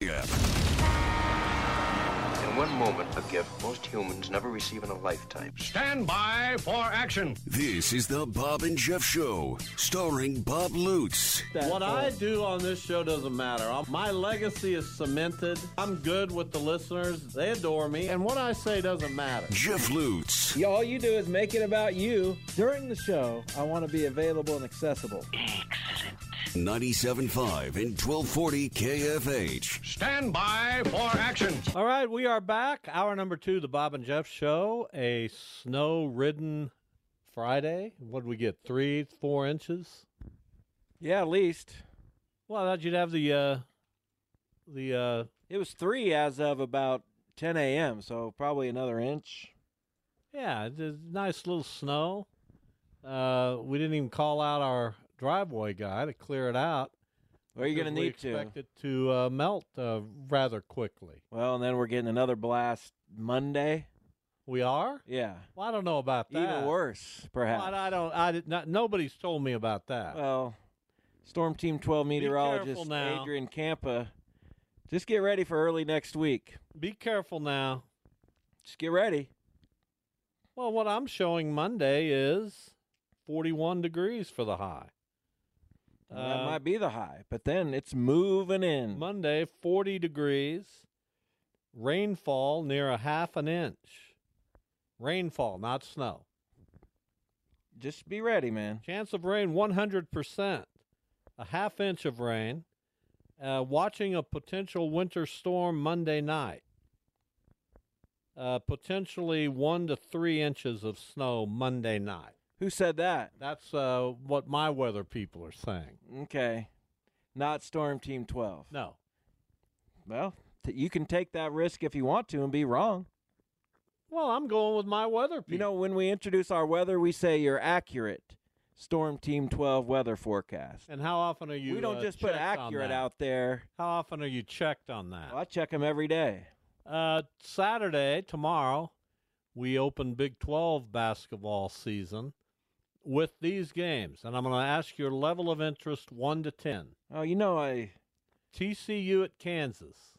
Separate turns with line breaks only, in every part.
Yeah.
In one moment, a gift most humans never receive in a lifetime.
Stand by for action.
This is the Bob and Jeff Show, starring Bob Lutz.
What I do on this show doesn't matter. My legacy is cemented. I'm good with the listeners. They adore me. And what I say doesn't matter.
Jeff Lutz.
Yeah, all you do is make it about you. During the show, I want to be available and accessible.
97.5 and 1240 KFH.
Stand by for action.
All right, we are back. Hour number two, the Bob and Jeff Show. A snow ridden Friday. What did we get? Three, four inches?
Yeah, at least.
Well, I thought you'd have the, uh, the, uh,
It was three as of about 10 a.m., so probably another inch.
yeah, nice little snow. Uh, we didn't even call out our driveway guy to clear it out.
Well, you're going to need to.
expect it to uh, melt uh, rather quickly.
Well, and then we're getting another blast Monday.
We are?
Yeah.
Well, I don't know about that.
Even worse, perhaps.
Well, I don't. I did not. Nobody's told me about that.
Well, Storm Team 12 meteorologist. Adrian Campa, just get ready for early next week.
Be careful now.
Just get ready.
Well, what I'm showing Monday is 41 degrees for the high.
Well, that
Uh,
might be the high, but then it's moving in.
Monday, 40 degrees. Rainfall near a half an inch. Rainfall, not snow.
Just be ready, man.
Chance of rain 100%. A half inch of rain. Uh, watching a potential winter storm Monday night. Uh, potentially one to three inches of snow Monday night.
Who said that?
That's uh, what my weather people are saying.
Okay. Not Storm Team 12.
No.
Well, t- you can take that risk if you want to and be wrong.
Well, I'm going with my weather people.
You know, when we introduce our weather, we say you're accurate. Storm Team 12 weather forecast.
and how often are you?
we don't
uh,
just put accurate out there.
How often are you checked on that?
Well, I check them every day.
Uh, Saturday, tomorrow, we open Big 12 basketball season with these games. And I'm going to ask your level of interest 1 to 10.
Oh, you know, I
TCU at Kansas.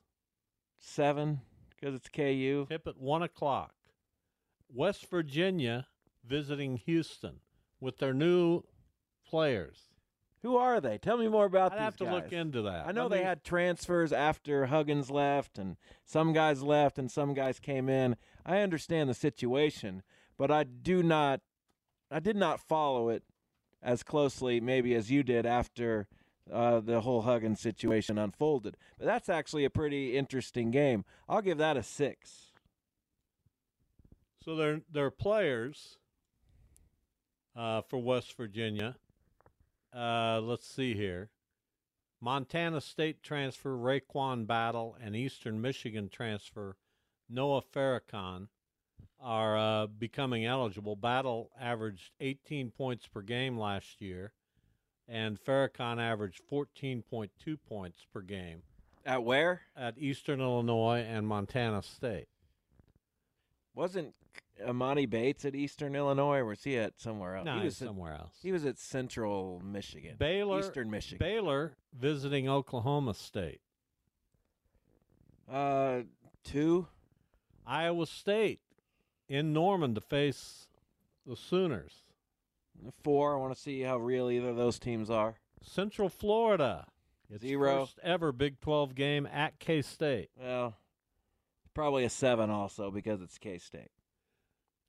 seven because it's KU.
Tip at 1 o'clock. West Virginia visiting Houston with their new players.
Who are they? Tell me more about
I'd
these
have to look into that.
I know
Let
they
me-
had transfers after Huggins left, and some guys left, and some guys came in. I understand the situation, but I do not, I did not follow it as closely, maybe as you did after uh, the whole Huggins situation unfolded. But that's actually a pretty interesting game. I'll give that a six.
So they're they're players uh, for West Virginia. Uh, let's see here. Montana State transfer RaeQuan Battle and Eastern Michigan transfer Noah Farrakhan are uh, becoming eligible. Battle averaged 18 points per game last year, and Farrakhan averaged 14.2 points per game
At where?
at Eastern Illinois and Montana State.
Wasn't Emoni Bates at Eastern Illinois, or was he at somewhere else?
No,
he was at-
somewhere else.
He was at Central Michigan.
Baylor,
Eastern Michigan.
Baylor visiting Oklahoma State.
Uh, two.
Iowa State in Norman to face the Sooners.
Four. I want to see how real either of those teams are.
Central Florida. Its
Zero.
First ever Big 12 game at K State.
Well, probably a seven also because it's K State.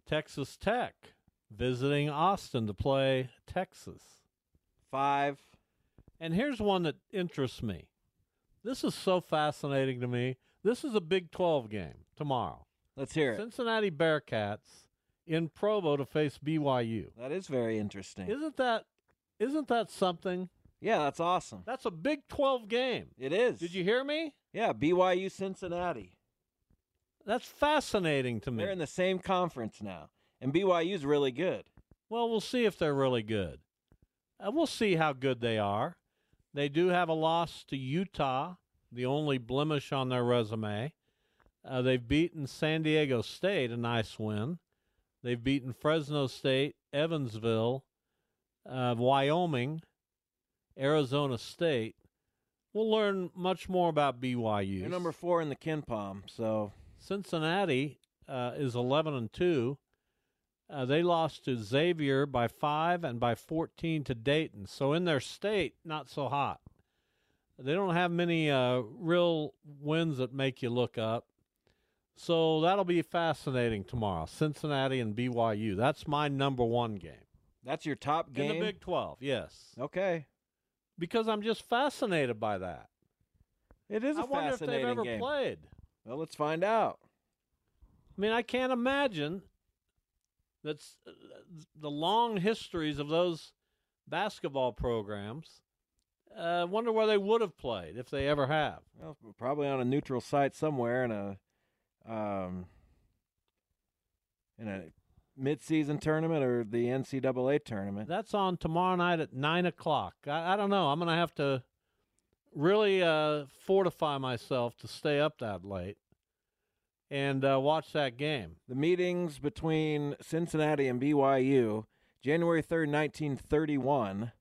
Texas Tech visiting Austin to play Texas.
Five.
And here's one that interests me. This is so fascinating to me. This is a Big 12 game tomorrow.
Let's hear it.
Cincinnati Bearcats in Provo to face BYU.
That is very interesting.
Isn't that isn't that something?
Yeah, that's awesome.
That's a Big 12 game.
It is.
Did you hear me?
Yeah, BYU Cincinnati.
That's fascinating to me.
They're in the same conference now, and BYU's really good.
Well, we'll see if they're really good. Uh, we'll see how good they are. They do have a loss to Utah, the only blemish on their resume. Uh, they've beaten San Diego State, a nice win. They've beaten Fresno State, Evansville, uh, Wyoming, Arizona State. We'll learn much more about BYU.
They're number four in the KenPom, so
Cincinnati uh, is 11 and 2. Uh, they lost to Xavier by 5 and by 14 to Dayton. So in their state, not so hot. They don't have many uh, real wins that make you look up. So that'll be fascinating tomorrow. Cincinnati and BYU. That's my number one game.
that's your top game.
In the Big 12, yes.
Okay,
Because I'm just fascinated by that.
it is a
I wonder if
fascinating
they've ever
game.
played.
Well, let's find out.
I mean, I can't imagine that's uh, the long histories of those basketball programs. I uh, wonder where they would have played if they ever have.
Well, probably on a neutral site somewhere in a um, in a mid-season tournament or the NCAA tournament.
That's on tomorrow night at nine o'clock. I, I don't know. I'm going to have to really uh, fortify myself to stay up that late and uh, watch that game.
The meetings between Cincinnati and BYU, January 3rd, 1931.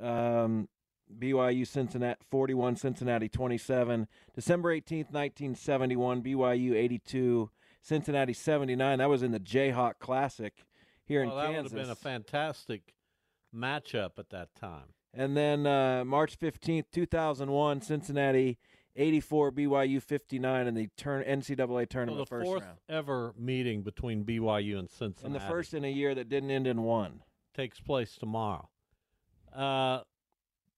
Um, BYU Cincinnati 41, Cincinnati 27. December 18th, 1971, BYU 82, Cincinnati 79. That was in the Jayhawk Classic here
well,
in
that would
Kansas.
have been a fantastic matchup at that time.
And then uh, March 15th, 2001, Cincinnati 84, BYU 59 in the turn NCAA
So
tournament
the
first
fourth
round.
ever meeting between BYU and Cincinnati.
And the first in a year that didn't end in one.
takes place tomorrow. Uh,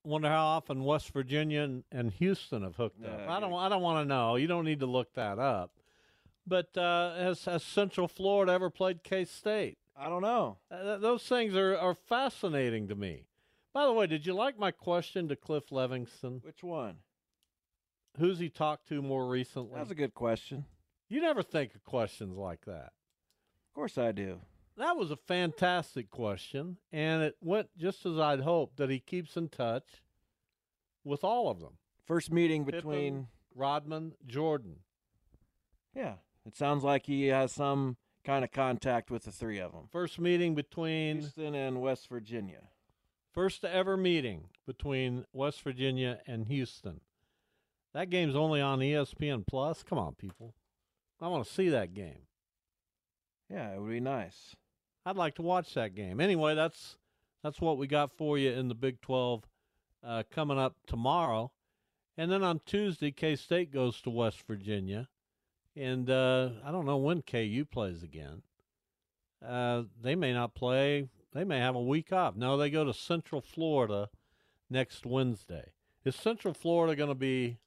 wonder how often West Virginia and, and Houston have hooked up.
Uh,
I don't. I don't want to know. You don't need to look that up. But uh, has has Central Florida ever played K State?
I don't know.
Uh, those things are, are fascinating to me. By the way, did you like my question to Cliff Levingston?
Which one?
Who's he talked to more recently?
That's a good question.
you never think of questions like that.
Of course I do.
That was a fantastic question, and it went just as I'd hoped that he keeps in touch with all of them.
First meeting
Pippen,
between
Rodman, Jordan.
Yeah. It sounds like he has some kind of contact with the three of them.
First meeting between
Houston and West Virginia.
first ever meeting between West Virginia and Houston. That game's only on ESPN Plus. Come on, people. I want to see that game.
Yeah, it would be nice.
I'd like to watch that game. Anyway, that's that's what we got for you in the Big 12 uh, coming up tomorrow. And then on Tuesday, K State goes to West Virginia. And uh, I don't know when KU plays again. Uh, they may not play. They may have a week off. No, they go to Central Florida next Wednesday. Is Central Florida going to be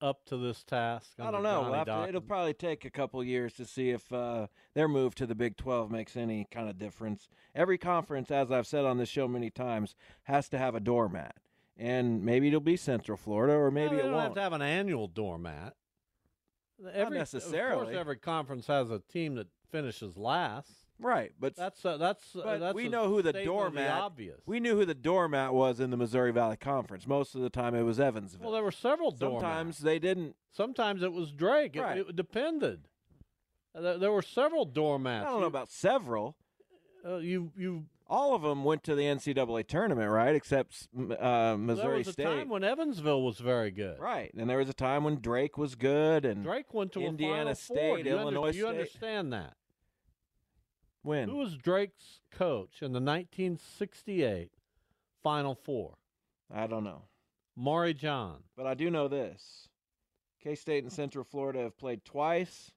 up to this task?
I don't know. We'll to- it'll probably take a couple years to see if uh, their move to the Big 12 makes any kind of difference. Every conference, as I've said on this show many times, has to have a doormat. And maybe it'll be Central Florida, or maybe it won't.
have to have an annual doormat. Every, Of
necessarily.
Of course, every conference has a team that finishes last.
Right, but
That's uh, that's uh, that's
we know who the doormat-
obvious.
we knew who the doormat was in the Missouri Valley Conference. Most of the time, it was Evansville.
well, there were several doormats.
Sometimes they didn't.
Sometimes it was Drake. It,
Right.
it depended. Uh, There, there were several doormats.
I don't know
You-
about several.
uh, you. You
All of them went to the NCAA tournament, right? Except uh, Missouri State.
there was a
State.
time when Evansville was very good.
Right, and there was a time when Drake was good, and
Drake went to
Indiana State,
Four. Do you,
Illinois
under, you
State.
understand that?
When
Who was Drake's coach in the 1968 Final Four?
I don't know,
Maury John.
but I do know this: K State and Central Florida have played twice,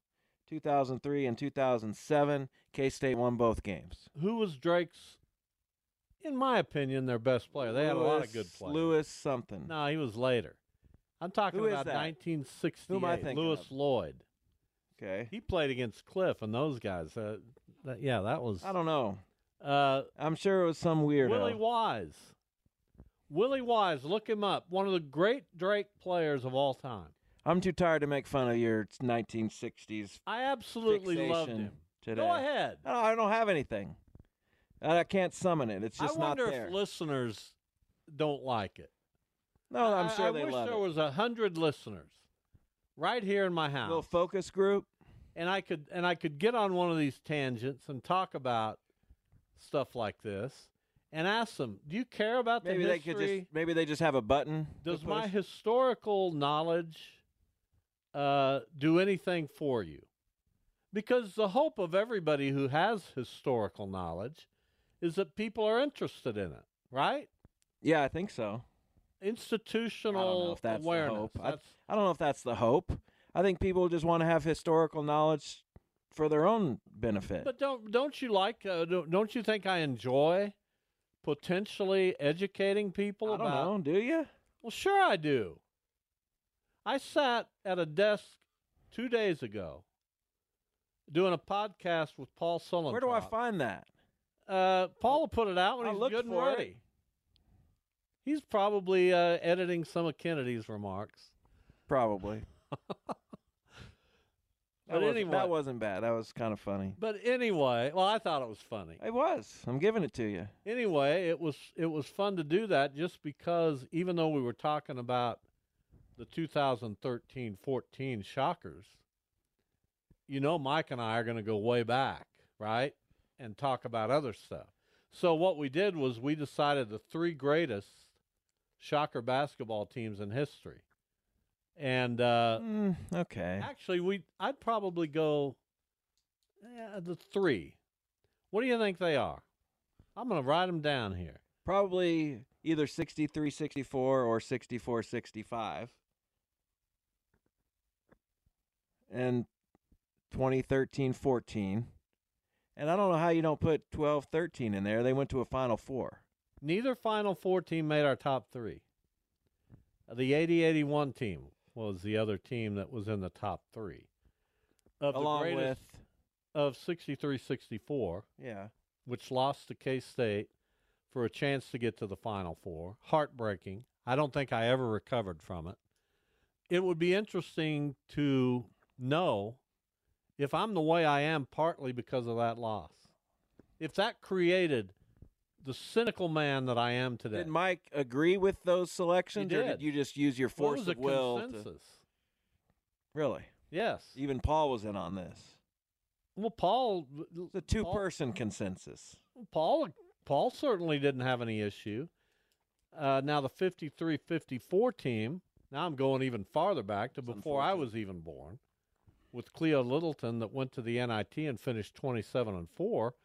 2003 and 2007. K State won both games.
Who was Drake's, in my opinion, their best player? They had a lot of good players.
Lewis something.
No, he was later. I'm talking
Who is
about
that?
1968.
Who am I thinking
Lewis
of?
Lloyd.
Okay,
He played against Cliff and those guys. Uh, that, yeah, that was.
I don't know.
Uh,
I'm sure it was some weirdo.
Willie Wise. Willie Wise, look him up. One of the great Drake players of all time.
I'm too tired to make fun of your 1960s
I absolutely loved him.
today.
Go ahead.
I don't, I don't have anything. I can't summon it. It's just not there.
I wonder if listeners don't like it.
no, I'm
I-
sure
I
they
wish
love
there
it.
was a hundred listeners right here in my house,
little focus group.
And I could and I could get on one of these tangents and talk about stuff like this, and ask them, "Do you care about
Maybe
the
they could just maybe they just have a button.
Does my historical knowledge uh, do anything for you? Because the hope of everybody who has historical knowledge is that people are interested in it, right?
Yeah, I think so.
Institutional
I don't know if that's
awareness.
the hope. I, I don't know if that's the hope. I think people just want to have historical knowledge for their own benefit.
but don't don't you like? Uh, don't, you think I enjoy potentially educating people
I don't
about?
know. Do you?
Well, sure I do. I sat at a desk two days ago doing a podcast with Paul Sullivan.
Where do I find that?
Uh, Paul will put it out when
I
he's good and
for it.
ready. He's probably uh, editing some of Kennedy's remarks.
Probably.
But
that wasn't-
anyway.
that wasn't bad. That was kind of funny.
But anyway, well, I thought it was funny.
It was. I'm giving it to you.
Anyway, it was it was fun to do that just because even though we were talking about the 2013-14 shockers, you know, Mike and I are going to go way back, right, and talk about other stuff. So what we did was we decided the three greatest shocker basketball teams in history, and uh,
Mm, okay.
actually, we I'd probably go eh, the three. What do you think they are? I'm going to write them down here.
Probably either 63 64 or 64 65. And 2013 14. And I don't know how you don't put 12 13 in there. They went to a Final Four.
Neither Final Four team made our top three. Uh, The 80 81 team was the other team that was in the top three. Of the
along
greatest
with,
of 63 64,
yeah.
which lost to K State for a chance to get to the Final Four. Heartbreaking. I don't think I ever recovered from it. It would be interesting to know if I'm the way I am partly because of that loss. If that created the cynical man that I am today.
Did Mike agree with those selections, or
did.
did you just use your force of will? To,
consensus?
really?
Yes.
Even Paul was in on this.
Well, Paul,
It's a two person consensus.
Paul, Paul certainly didn't have any issue. Uh, now the 53-54 team. Now I'm going even farther back to before I was even born, with Cleo Littleton that went to the NIT and finished 27 and four.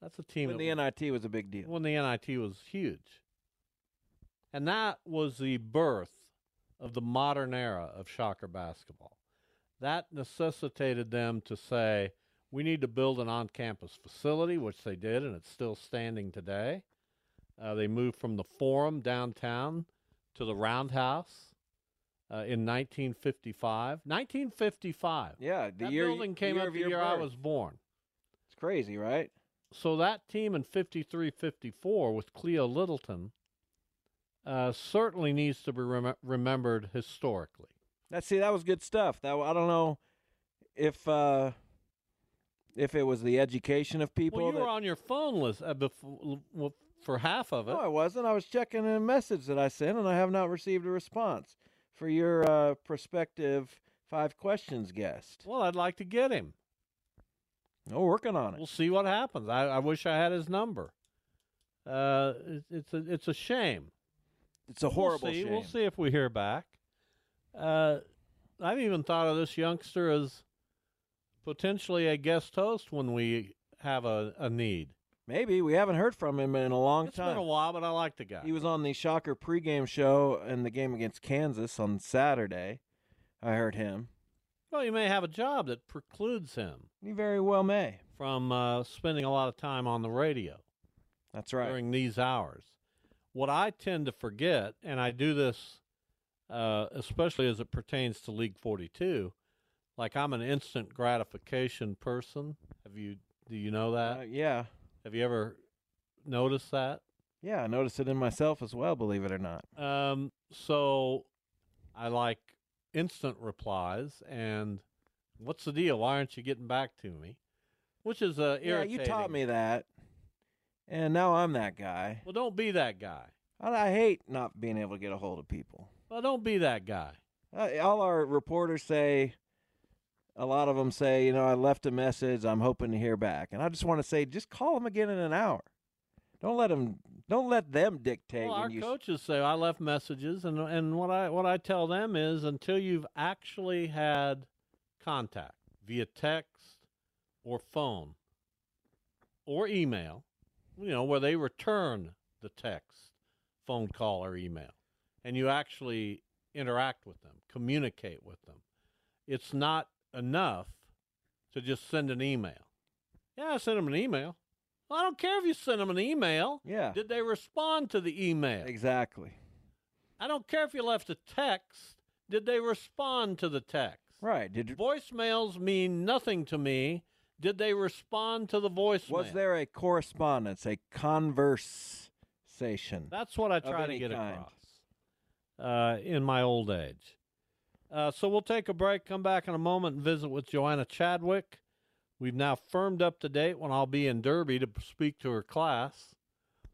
That's a team
When the
was-
NIT was a big deal.
when the NIT was huge. And that was the birth of the modern era of Shocker basketball. That necessitated them to say, we need to build an on campus facility, which they did, and it's still standing today. Uh, they moved from the Forum downtown to the Roundhouse uh, in 1955. 1955.
Yeah, the
that
year
building came
year
up the year I was born
It's crazy, right?
So that team in 53 54 with Cleo Littleton uh, certainly needs to be rem- remembered historically.
That see, that was good stuff. That I don't know if uh if it was the education of people.
well, you
that,
were on your phone list uh, before, well, for half of it.
no, I wasn't. I was checking a message that I sent, and I have not received a response for your uh, prospective five questions guest.
Well, I'd like to get him.
Oh, working on it.
We'll see what happens. I, I wish I had his number. Uh, it, it's a it's a shame.
It's a horrible
we'll see.
shame.
We'll see if we hear back. Uh, I've even thought of this youngster as potentially a guest host when we have a, a need.
Maybe we haven't heard from him in a long
It's
time.
It's been a while, but I like the guy.
He was on the Shocker pregame show in the game against Kansas on Saturday. I heard him.
Well, he may have a job that precludes him
He very well may.
from uh, spending a lot of time on the radio
That's right.
during these hours. What I tend to forget, and I do this uh, especially as it pertains to League 42, like I'm an instant gratification person. Have you? Do you know that?
Uh, yeah.
Have you ever noticed that?
Yeah, I noticed it in myself as well. Believe it or not.
Um, so I like instant replies. And what's the deal? Why aren't you getting back to me? Which is uh,
Yeah, you taught me that, and now I'm that guy.
Well, don't be that guy.
I, I hate not being able to get a hold of people.
Well, don't be that guy.
Uh, all our reporters say, a lot of them say, you know, I left a message. I'm hoping to hear back, and I just want to say, just call them again in an hour. Don't let them. Don't let them dictate.
Well,
when
our
you,
coaches say I left messages, and and what I what I tell them is until you've actually had contact via text or phone or email, you know, where they return the text, phone call, or email, and you actually interact with them, communicate with them. It's not enough to just send an email. Yeah, I sent them an email. Well, I don't care if you send them an email.
Yeah.
Did they respond to the email?
exactly.
I don't care if you left a text. Did they respond to the text?
Right. Did you,
Voicemails mean nothing to me. Did they respond to the voicemail?
was there a correspondence, a conversation?
That's what I try to get
kind.
across uh, in my old age. Uh, so we'll take a break, come back in a moment, and visit with Joanna Chadwick. We've now firmed up the date when I'll be in Derby to speak to her class,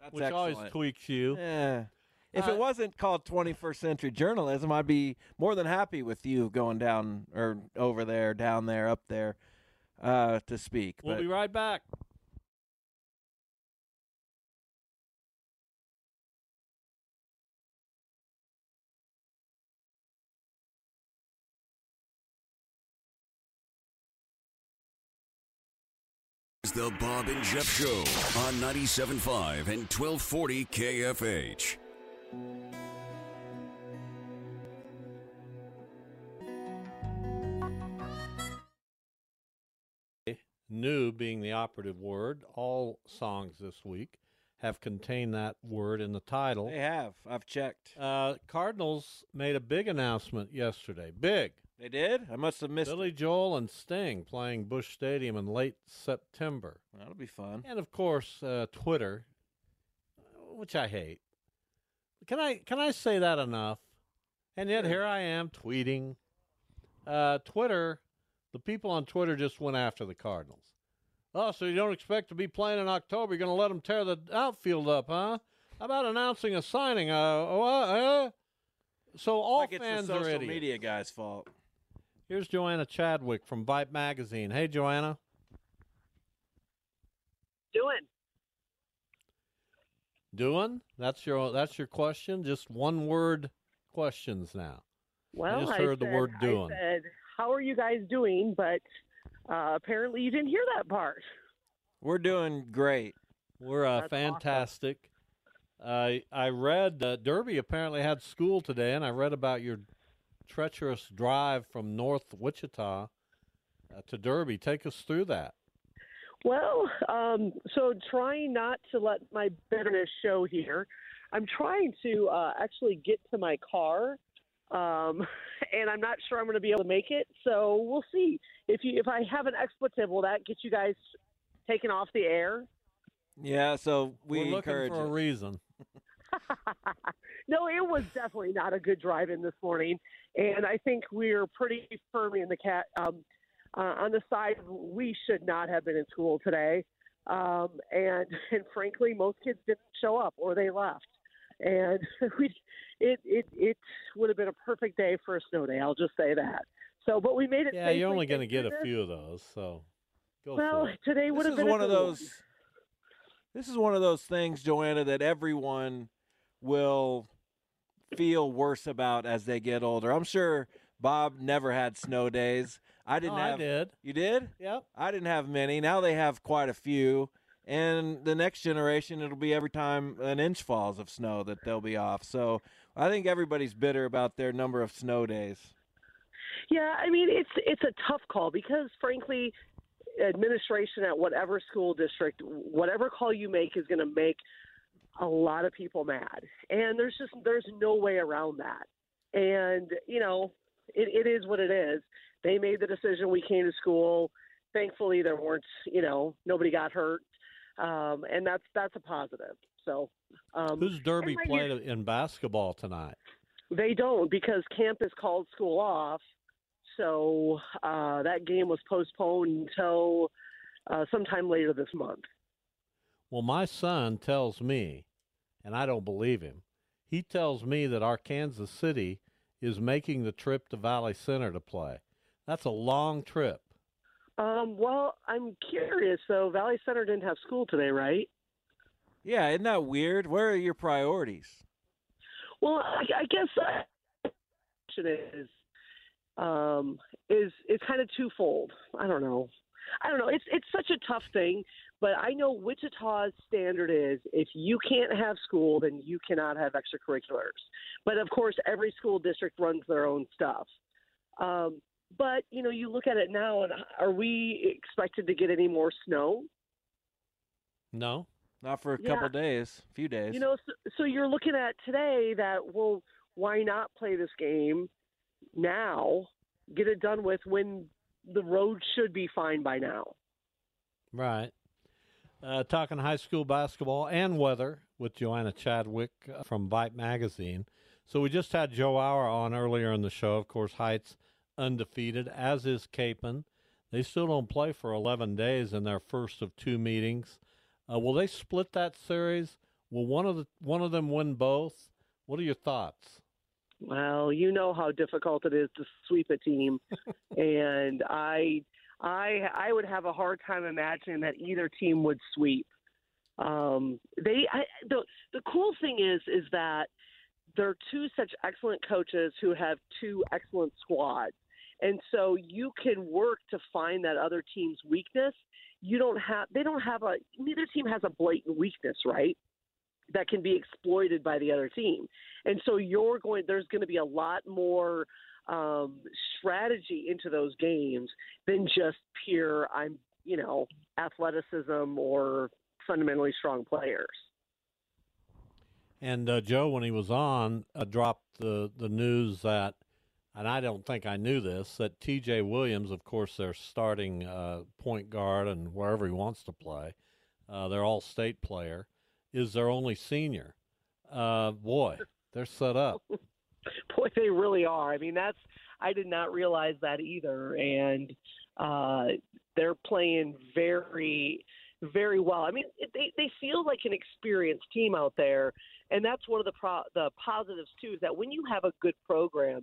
That's
which always tweaks you.
Yeah. If
Uh,
it wasn't called 21st century journalism, I'd be more than happy with you going down or over there, down there, up there uh, to speak.
We'll
but
be right back.
It's the Bob and Jeff Show on 97.5 and 1240 KFH.
new being the operative word. All songs this week have contained that word in the title.
they have. I've checked.
Uh, Cardinals made a big announcement yesterday. Big.
They did? I must have missed
Billy
it.
Joel and Sting playing Busch Stadium in late September.
That'll be fun.
And of course, uh, Twitter, which I hate. Can I can I say that enough? And yet here I am tweeting. Uh, Twitter, the people on Twitter just went after the Cardinals. Oh, so you don't expect to be playing in October? You're going to let them tear the outfield up, huh? How about announcing a signing? Uh, uh, uh? So all
like it's
fans
the
are
social
idiots.
media guy's fault.
Here's Joanna Chadwick from Vype Magazine. Hey, Joanna.
doing?
Doing? That's your that's your question. Just one word questions now.
Well,
just heard the
said,
word doing.
I said, "How are you guys doing?" But uh, apparently, you didn't hear that part.
We're doing great.
We're uh,
That's awesome.
fantastic. I I read uh, Derby apparently had school today, and I read about your treacherous drive from North Wichita uh, to Derby. Take us through that.
Well, um, so trying not to let my bitterness show here, I'm trying to uh, actually get to my car, um, and I'm not sure I'm going to be able to make it. So we'll see. If you if I have an expletive, will that get you guys taken off the air?
Yeah, so we
are looking
encourage
for a reason.
no, it was definitely not a good drive in this morning, and I think we're pretty firmly in the cat um, uh, on the side. of We should not have been in school today, um, and and frankly, most kids didn't show up or they left, and we it it it would have been a perfect day for a snow day. I'll just say that. So, but we made it.
Yeah, you're only going to get a few of those, so go
Well, today would
This
have
is
been a
one of
good one.
those. This is one of those things, Joanna, that everyone will feel worse about as they get older. I'm sure Bob never had snow days. I didn't
Oh, I did.
You did?
Yep.
I didn't have many. Now they have quite a few. And the next generation, it'll be every time an inch falls of snow that they'll be off. So I think everybody's bitter about their number of snow days.
Yeah, I mean it's it's a tough call because frankly, administration at whatever school district, whatever call you make is going to make a lot of people mad, and there's just there's no way around that. And you know, it, it is what it is. They made the decision. We came to school. Thankfully, there weren't you know nobody got hurt, um, and that's that's a positive. So, um,
Who's Derby played in basketball tonight?
They don't because camp has called school off. So uh, that game was postponed until uh, sometime later this month.
Well, my son tells me, and I don't believe him. He tells me that our Kansas City is making the trip to Valley Center to play. That's a long trip.
Um, well, I'm curious. So Valley Center didn't have school today, right?
Yeah, isn't that weird? Where are your priorities?
Well, I, I guess uh, question is um, is is kind of twofold. I don't know. I don't know. It's it's such a tough thing, but I know Wichita's standard is if you can't have school, then you cannot have extracurriculars. But of course, every school district runs their own stuff. Um, but you know, you look at it now, and are we expected to get any more snow?
No.
Not for a
Yeah.
couple days, a few days.
You know, so, so you're looking at today that well, why not play this game now? Get it done with when the road should be fine by now.
Right. Uh, talking high school basketball and weather with Joanna Chadwick uh, from Vype Magazine. So we just had Joe Auer on earlier in the show. Of course, Heights undefeated, as is Capon. They still don't play for 11 days in their first of two meetings. Uh, will they split that series? Will one of the one of them win both? What are your thoughts?
Well, you know how difficult it is to sweep a team, and I, I, I would have a hard time imagining that either team would sweep. Um, they, I, the the cool thing is, is that they're two such excellent coaches who have two excellent squads, and so you can work to find that other team's weakness. You don't have, they don't have a, neither team has a blatant weakness, right? That can be exploited by the other team. And so you're going there's going to be a lot more um, strategy into those games than just pure I'm you know athleticism or fundamentally strong players.
And uh, Joe, when he was on, uh, dropped the the news that, and I don't think I knew this, that T.J. Williams, of course, their starting uh, point guard and wherever he wants to play, uh, their All State player, is their only senior. Uh, boy, they're set up.
Boy, they really are. I mean, that's I did not realize that either, and uh, they're playing very, very well. I mean, they they feel like an experienced team out there, and that's one of the pro- the positives too. Is that when you have a good program,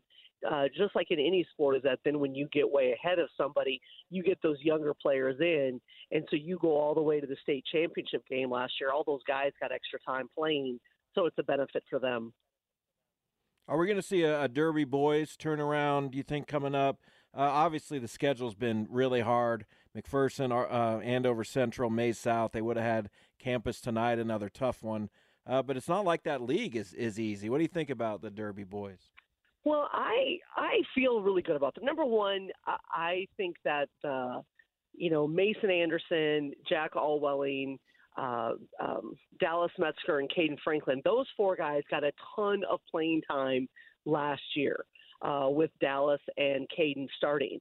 uh, just like in any sport, is that then when you get way ahead of somebody, you get those younger players in, and so you go all the way to the state championship game last year. All those guys got extra time playing, so it's a benefit for them.
Are we going to see a, a Derby boys turnaround? Do you think coming up? Uh, obviously, the schedule's been really hard. McPherson, uh, Andover Central, Maize South. They would have had campus tonight, another tough one. Uh, but it's not like that league is is easy. What do you think about the Derby boys?
Well, I I feel really good about them. Number one, I, I think that uh, you know Mason Anderson, Jack Allwelling, uh, um, Dallas Metzger, and Caden Franklin. Those four guys got a ton of playing time last year uh, with Dallas and Caden starting.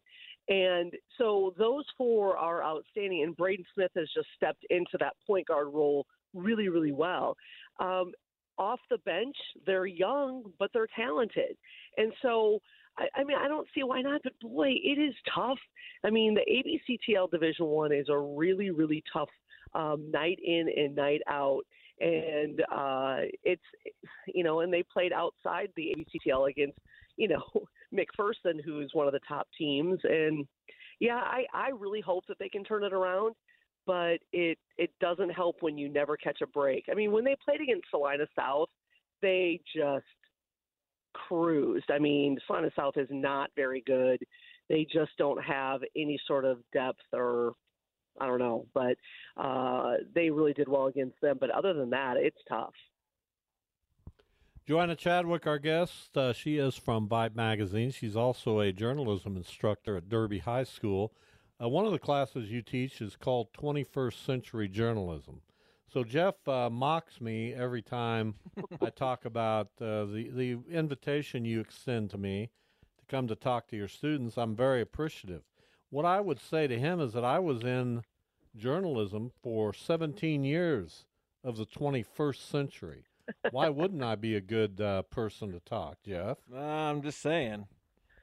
And so those four are outstanding, and Braden Smith has just stepped into that point guard role really, really well. Um, off the bench, they're young, but they're talented. And so, I, I mean, I don't see why not. But boy, it is tough. I mean, the AVCTL Division One is a really, really tough um, night in and night out. And uh, it's, you know, and they played outside the AVCTL against, you know, McPherson, who's one of the top teams. And yeah, I, I really hope that they can turn it around but it it doesn't help when you never catch a break. I mean, when they played against Salina South, they just cruised. I mean, Salina South is not very good. They just don't have any sort of depth or I don't know, but uh, they really did well against them. But other than that, it's tough.
Joanna Chadwick, our guest, uh, she is from Vype Magazine. She's also a journalism instructor at Derby High School. Uh, one of the classes you teach is called 21st Century Journalism. So Jeff uh, mocks me every time I talk about uh, the the invitation you extend to me to come to talk to your students. I'm very appreciative. What I would say to him is that I was in journalism for 17 years of the 21st century. Why wouldn't I be a good uh, person to talk, Jeff?
Uh, I'm just saying.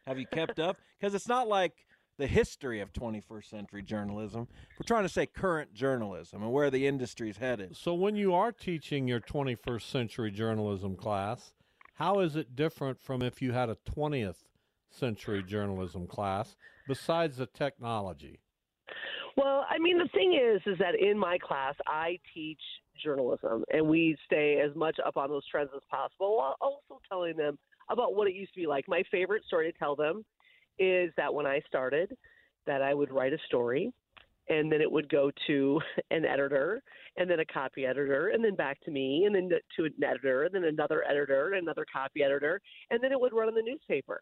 Have you kept up? Because it's not like the history of 21st century journalism. We're trying to say current journalism and where the industry's headed.
So, when you are teaching your 21st century journalism class, how is it different from if you had a 20th century journalism class besides the technology?
Well, I mean, the thing is, is that in my class, I teach journalism, and we stay as much up on those trends as possible, while also telling them about what it used to be like. My favorite story to tell them is that when I started, that I would write a story, and then it would go to an editor, and then a copy editor, and then back to me, and then to an editor, and then another editor, and another copy editor, and then it would run in the newspaper.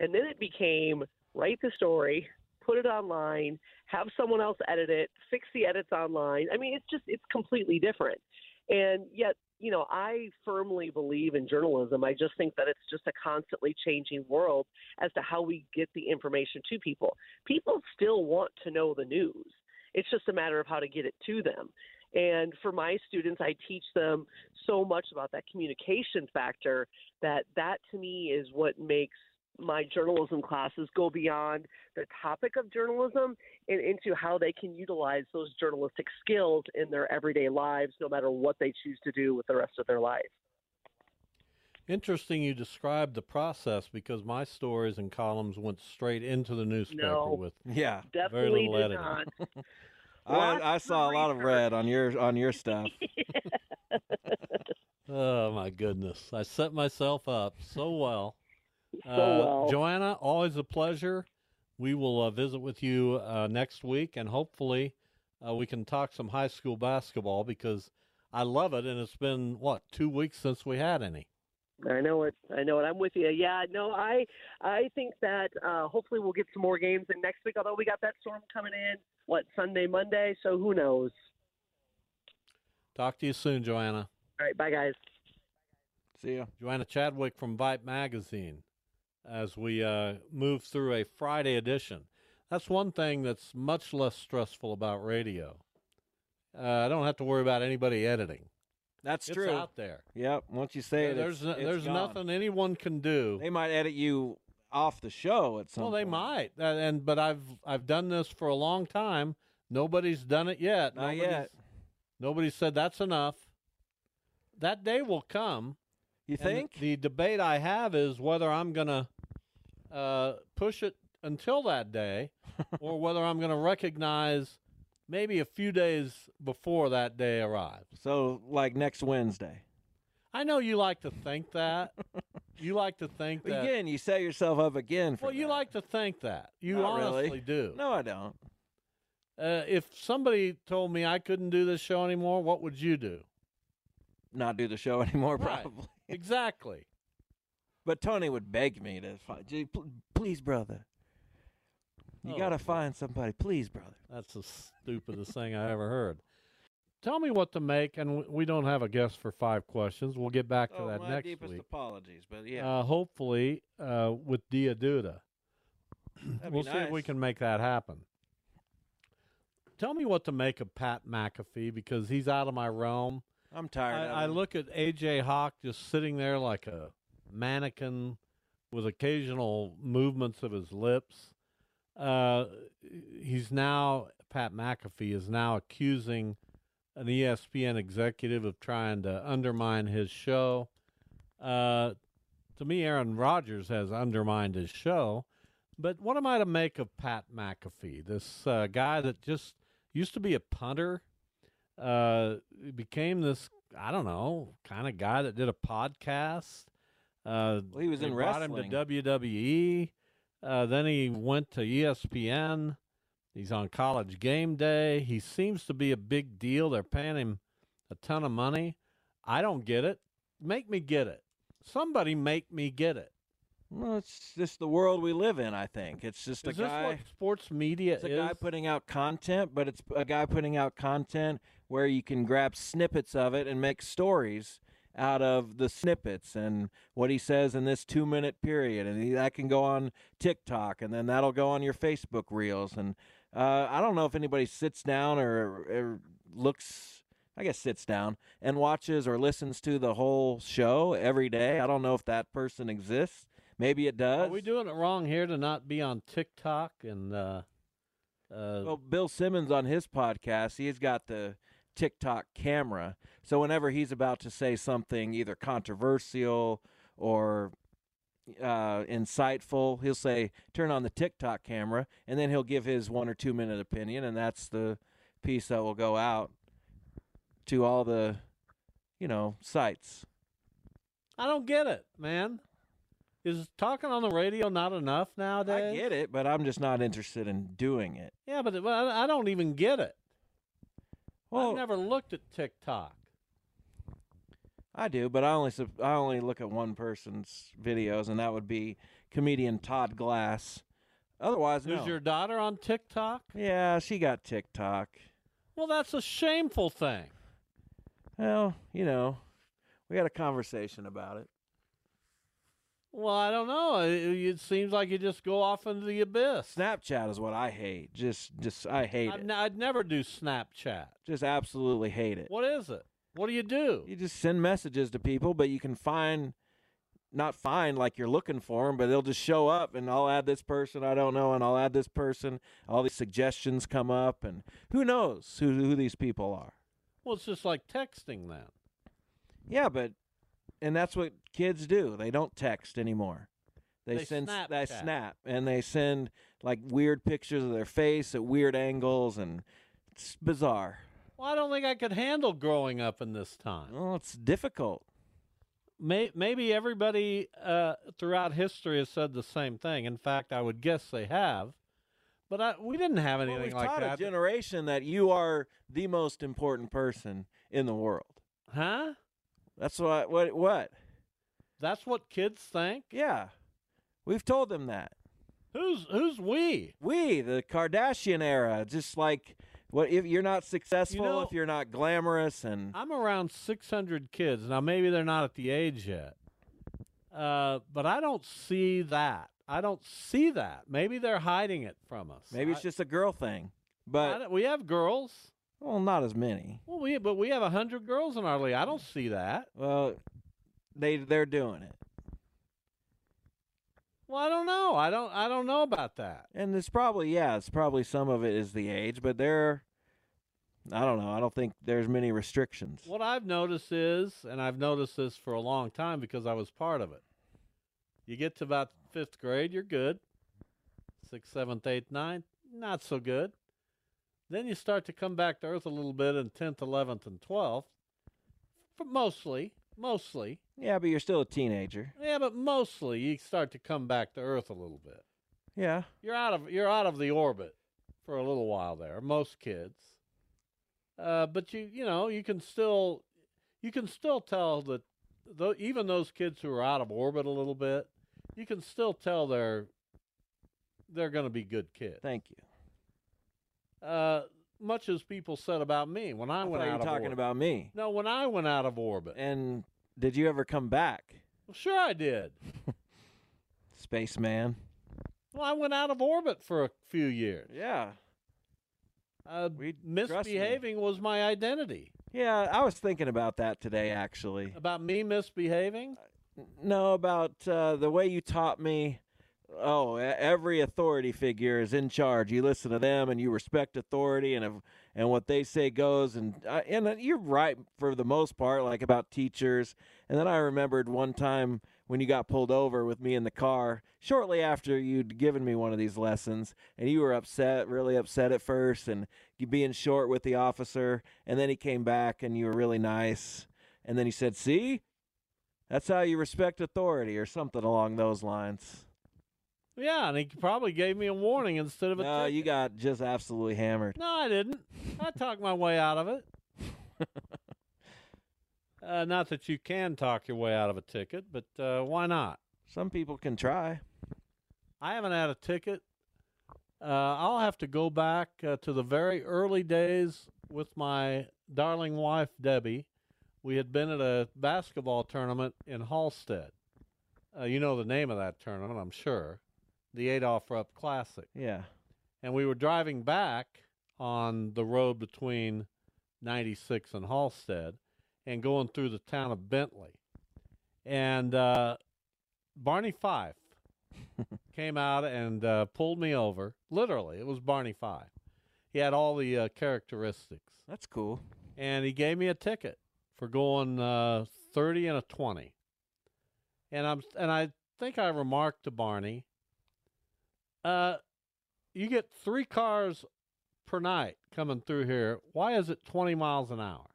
And then it became write the story, put it online, have someone else edit it, fix the edits online. I mean, it's just it's completely different. And yet, you know, I firmly believe in journalism. I just think that it's just a constantly changing world as to how we get the information to people. People still want to know the news. It's just a matter of how to get it to them. And for my students, I teach them so much about that communication factor that that to me is what makes my journalism classes go beyond the topic of journalism and into how they can utilize those journalistic skills in their everyday lives, no matter what they choose to do with the rest of their life.
Interesting you described the process because my stories and columns went straight into the newspaper
No.
with
Yeah.
Definitely
little
did
editing.
not.
I, I saw a lot of red on your on your stuff.
Oh my goodness. I set myself up so well.
So
Uh,
well.
Joanna, always a pleasure. We will uh, visit with you uh, next week, and hopefully, uh, we can talk some high school basketball because I love it, and it's been what two weeks since we had any.
I know it. I know it. I'm with you. Yeah, no, I I think that uh, hopefully we'll get some more games in next week. Although we got that storm coming in, what Sunday, Monday, so who knows?
Talk to you soon, Joanna.
All right, bye guys.
See ya.
Joanna Chadwick from Vype Magazine as we uh, move through a Friday edition. That's one thing that's much less stressful about radio. Uh, I don't have to worry about anybody editing.
That's
it's
true.
out there.
Yep. Once you say it,
there's
it's, it's
there's
gone.
nothing anyone can do.
They might edit you off the show at some.
well, they
point.
might, Uh, and but I've I've done this for a long time. Nobody's done it yet.
Not
Nobody's-
yet.
Nobody said that's enough. That day will come.
You
the-
think?
the debate I have is whether I'm going to uh, push it until that day, or whether I'm going to recognize maybe a few days before that day arrives.
so, like next Wednesday.
I know you like to think that. you like to think that.
Again, you set yourself up again. For
well, you like to think that. You
Not really.
honestly do.
No, I don't.
Uh, if somebody told me I couldn't do this show anymore, what would you do?
Not do the show anymore,
Right.
probably.
Exactly.
But Tony would beg me to find. Please, brother. You
Oh,
gotta find somebody, please, brother.
That's the stupidest thing I ever heard. Tell me what to make, and we don't have a guest for five questions. We'll get back to
oh,
that
my
next
deepest
week.
apologies, but yeah,
Uh, hopefully, uh, with Dia Duda.
that'd
we'll
be
see if we can make that happen. Tell me what to make of Pat McAfee because he's out of my realm.
I'm tired. of
I, I look at AJ Hawk just sitting there like a mannequin with occasional movements of his lips. Uh, he's now Pat McAfee is now accusing an ESPN executive of trying to undermine his show. Uh, to me, Aaron Rodgers has undermined his show. But what am I to make of Pat McAfee, this uh, guy that just used to be a punter, uh, became this I don't know kind of guy that did a podcast. Uh,
Well, he was in
brought him
wrestling.
to WWE. Uh, then he went to ESPN. He's on College Game Day. He seems to be a big deal. They're paying him a ton of money. I don't get it. Make me get it. Somebody make me get it.
Well, it's just the world we live in. I think it's just
Is
a guy.
what sports media
It's a
is?
guy putting out content, but it's a guy putting out content where you can grab snippets of it and make stories out of the snippets and what he says in this two minute period. And he, that can go on TikTok and then that'll go on your Facebook reels. And uh, I don't know if anybody sits down or, or looks I guess sits down and watches or listens to the whole show every day. I don't know if that person exists. Maybe it does.
Are we doing it wrong here to not be on TikTok and uh, uh,
Well, Bill Simmons on his podcast, he's got the TikTok camera. So whenever he's about to say something either controversial or uh, insightful, he'll say, "Turn on the TikTok camera," and then he'll give his one or two minute opinion, and that's the piece that will go out to all the, you know, sites.
I don't get it, man. Is talking on the radio not enough nowadays?
I get it, but I'm just not interested in doing it.
Yeah, but it, well, I don't even get it.
Well,
I've never looked at TikTok.
I do, but I only I only look at one person's videos, and that would be comedian Todd Glass. Otherwise,
Is
no.
your daughter on TikTok?
Yeah, she got TikTok.
Well, that's a shameful thing.
Well, you know, we had a conversation about it.
Well, I don't know. It, it seems like you just go off into the abyss.
Snapchat is what I hate. Just, just I hate
I'd,
it.
n- I'd never do Snapchat.
Just absolutely hate it.
What is it? What do you do?
You just send messages to people, but you can find, not find like you're looking for them, but they'll just show up, and I'll add this person I don't know, and I'll add this person. All these suggestions come up, and who knows who who these people are.
Well, it's just like texting then.
Yeah, but and that's what kids do. They don't text anymore. They,
They
send they
Snapchat.
snap and they send like weird pictures of their face at weird angles and it's bizarre.
Well, I don't think I could handle growing up in this time.
Well, it's difficult.
May, maybe everybody uh, throughout history has said the same thing. In fact, I would guess they have. But I, we didn't have
Well,
anything
we've
like
taught
that.
a generation that you are the most important person in the world.
huh?
That's what what what?
That's what kids think.
Yeah. We've told them that.
Who's who's we?
We, the Kardashian era, just like what if you're not successful,
know-
if you're not glamorous and
I'm around 600 kids. Now, maybe they're not at the age yet. Uh, but I don't see that. I don't see that. Maybe they're hiding it from us.
maybe it's
I-
just a girl thing. But
we have girls.
Well, not as many.
Well, we but we have a hundred girls in our league. I don't see that.
Well, they they're doing it.
Well, I don't know. I don't. I don't know about that.
And it's probably yeah, it's probably some of it is the age, but there I don't know. I don't think there's many restrictions.
What I've noticed is, and I've noticed this for a long time because I was part of it. You get to about fifth grade, you're good. Sixth, seventh, eighth, ninth, not so good. Then you start to come back to earth a little bit in tenth, eleventh, and twelfth. But mostly, mostly,
Yeah, but you're still a teenager.
yeah, but mostly you start to come back to earth a little bit.
Yeah.
you're out of you're out of the orbit for a little while there. Most kids, uh, but you you know you can still you can still tell that though even those kids who are out of orbit a little bit, you can still tell they're they're going to be good kids.
Thank you.
Uh, much as people said about me when I,
I
went out of
talking
orbit.
about me.
no, when I went out of orbit.
And did you ever come back,
Well, sure, I did.
spaceman?
Well, I went out of orbit for a few years.
Yeah.
Uh, misbehaving was my identity.
Yeah, I was thinking about that today actually.
About me misbehaving?
No, about uh, the way you taught me. Oh, every authority figure is in charge. You listen to them and you respect authority, and if, and what they say goes. And uh, and you're right for the most part, like about teachers. And then I remembered one time when you got pulled over with me in the car shortly after you'd given me one of these lessons, and you were upset, really upset at first, and you being short with the officer. And then he came back, and you were really nice. And then he said, "See, that's how you respect authority, or something along those lines.
Yeah, and he probably gave me a warning instead of a
No,
ticket.
you got just absolutely hammered.
No, I didn't. I talked my way out of it. uh, not that you can talk your way out of a ticket, but uh, why not?
Some people can try.
I haven't had a ticket. Uh, I'll have to go back uh, to the very early days with my darling wife, Debbie. We had been at a basketball tournament in Halstead. Uh, you know the name of that tournament, I'm sure. The Adolph Rupp Classic.
Yeah.
and we were driving back on the road between 96 and Halstead and going through the town of Bentley. And uh, Barney Fife came out and uh, pulled me over. Literally, it was Barney Fife. He had all the uh, characteristics.
That's cool.
And he gave me a ticket for going uh, 30 and a 20. And I'm and I think I remarked to Barney, uh, you get three cars per night coming through here. Why is it 20 miles an hour?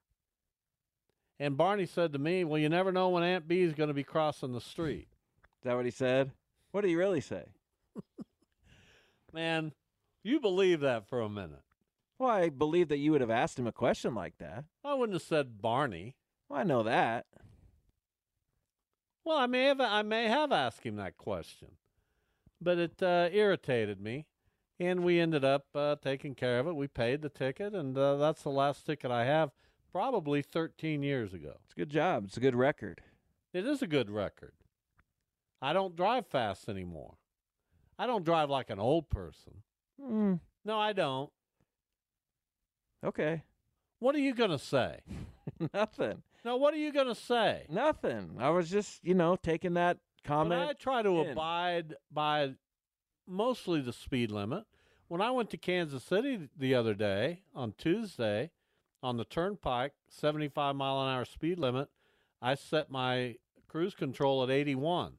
And Barney said to me, Well, you never know when Aunt Bee is going to be crossing the street.
Is that what he said? What did he really say?
Man, you believe that for a minute.
Well, I believe that you would have asked him a question like that.
I wouldn't have said Barney.
Well, I know that.
Well, I may have I may have asked him that question, but it uh, irritated me, and we ended up uh, taking care of it. We paid the ticket, and uh, that's the last ticket I have, probably 13 years ago.
It's a good job. It's a good record.
It is a good record. I don't drive fast anymore. I don't drive like an old person.
Mm,
No, I don't.
okay.
What are you going to say?
Nothing.
No, what are you going to say?
Nothing. I was just, you know, taking that
But
comment.
I try to
in.
abide by mostly the speed limit. When I went to Kansas City the other day on Tuesday on the turnpike, 75 mile an hour speed limit, I set my cruise control at 81.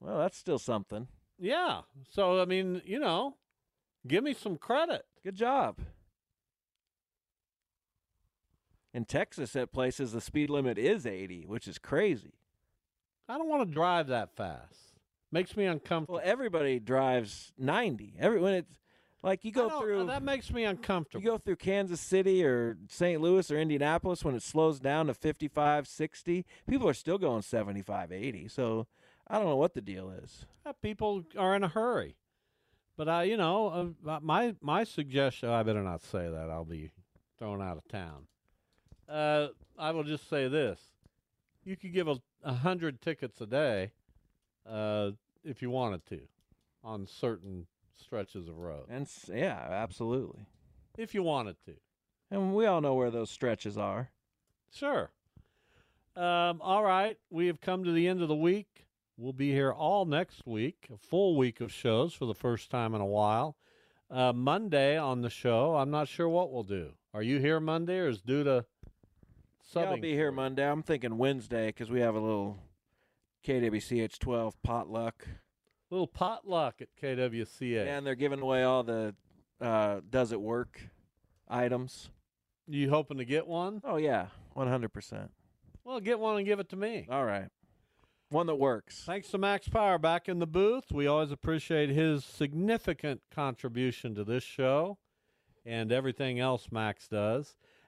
Well, that's still something.
Yeah. So, I mean, you know, give me some credit.
Good job. In Texas, at places, the speed limit is 80, which is crazy.
I don't want to drive that fast. Makes me uncomfortable.
Well, everybody drives 90. Every when it's like you go through
that makes me uncomfortable.
you go through Kansas City or St. Louis or Indianapolis when it slows down to 55, 60, people are still going 75, 80. So I don't know what the deal is.
People are in a hurry. But I, you know, uh, my my suggestion. I better not say that. I'll be thrown out of town. Uh, I will just say this: you could give a, a hundred tickets a day, uh, if you wanted to, on certain stretches of road.
And s- yeah, absolutely.
If you wanted to,
And we all know where those stretches are.
sure. Um, all right, we have come to the end of the week. We'll be here all next week, a full week of shows for the first time in a while. Uh, Monday on the show, I'm not sure what we'll do. Are you here Monday, or is due to
Yeah. I'll be here? Monday. I'm thinking Wednesday because we have a little KWCH 12 potluck.
Little potluck at KWCH.
And they're giving away all the uh, Does It Work items.
You hoping to get one?
Oh, yeah, 100%.
Well, get one and give it to me.
All right. One that works.
Thanks to Max Power back in the booth. We always appreciate his significant contribution to this show and everything else Max does.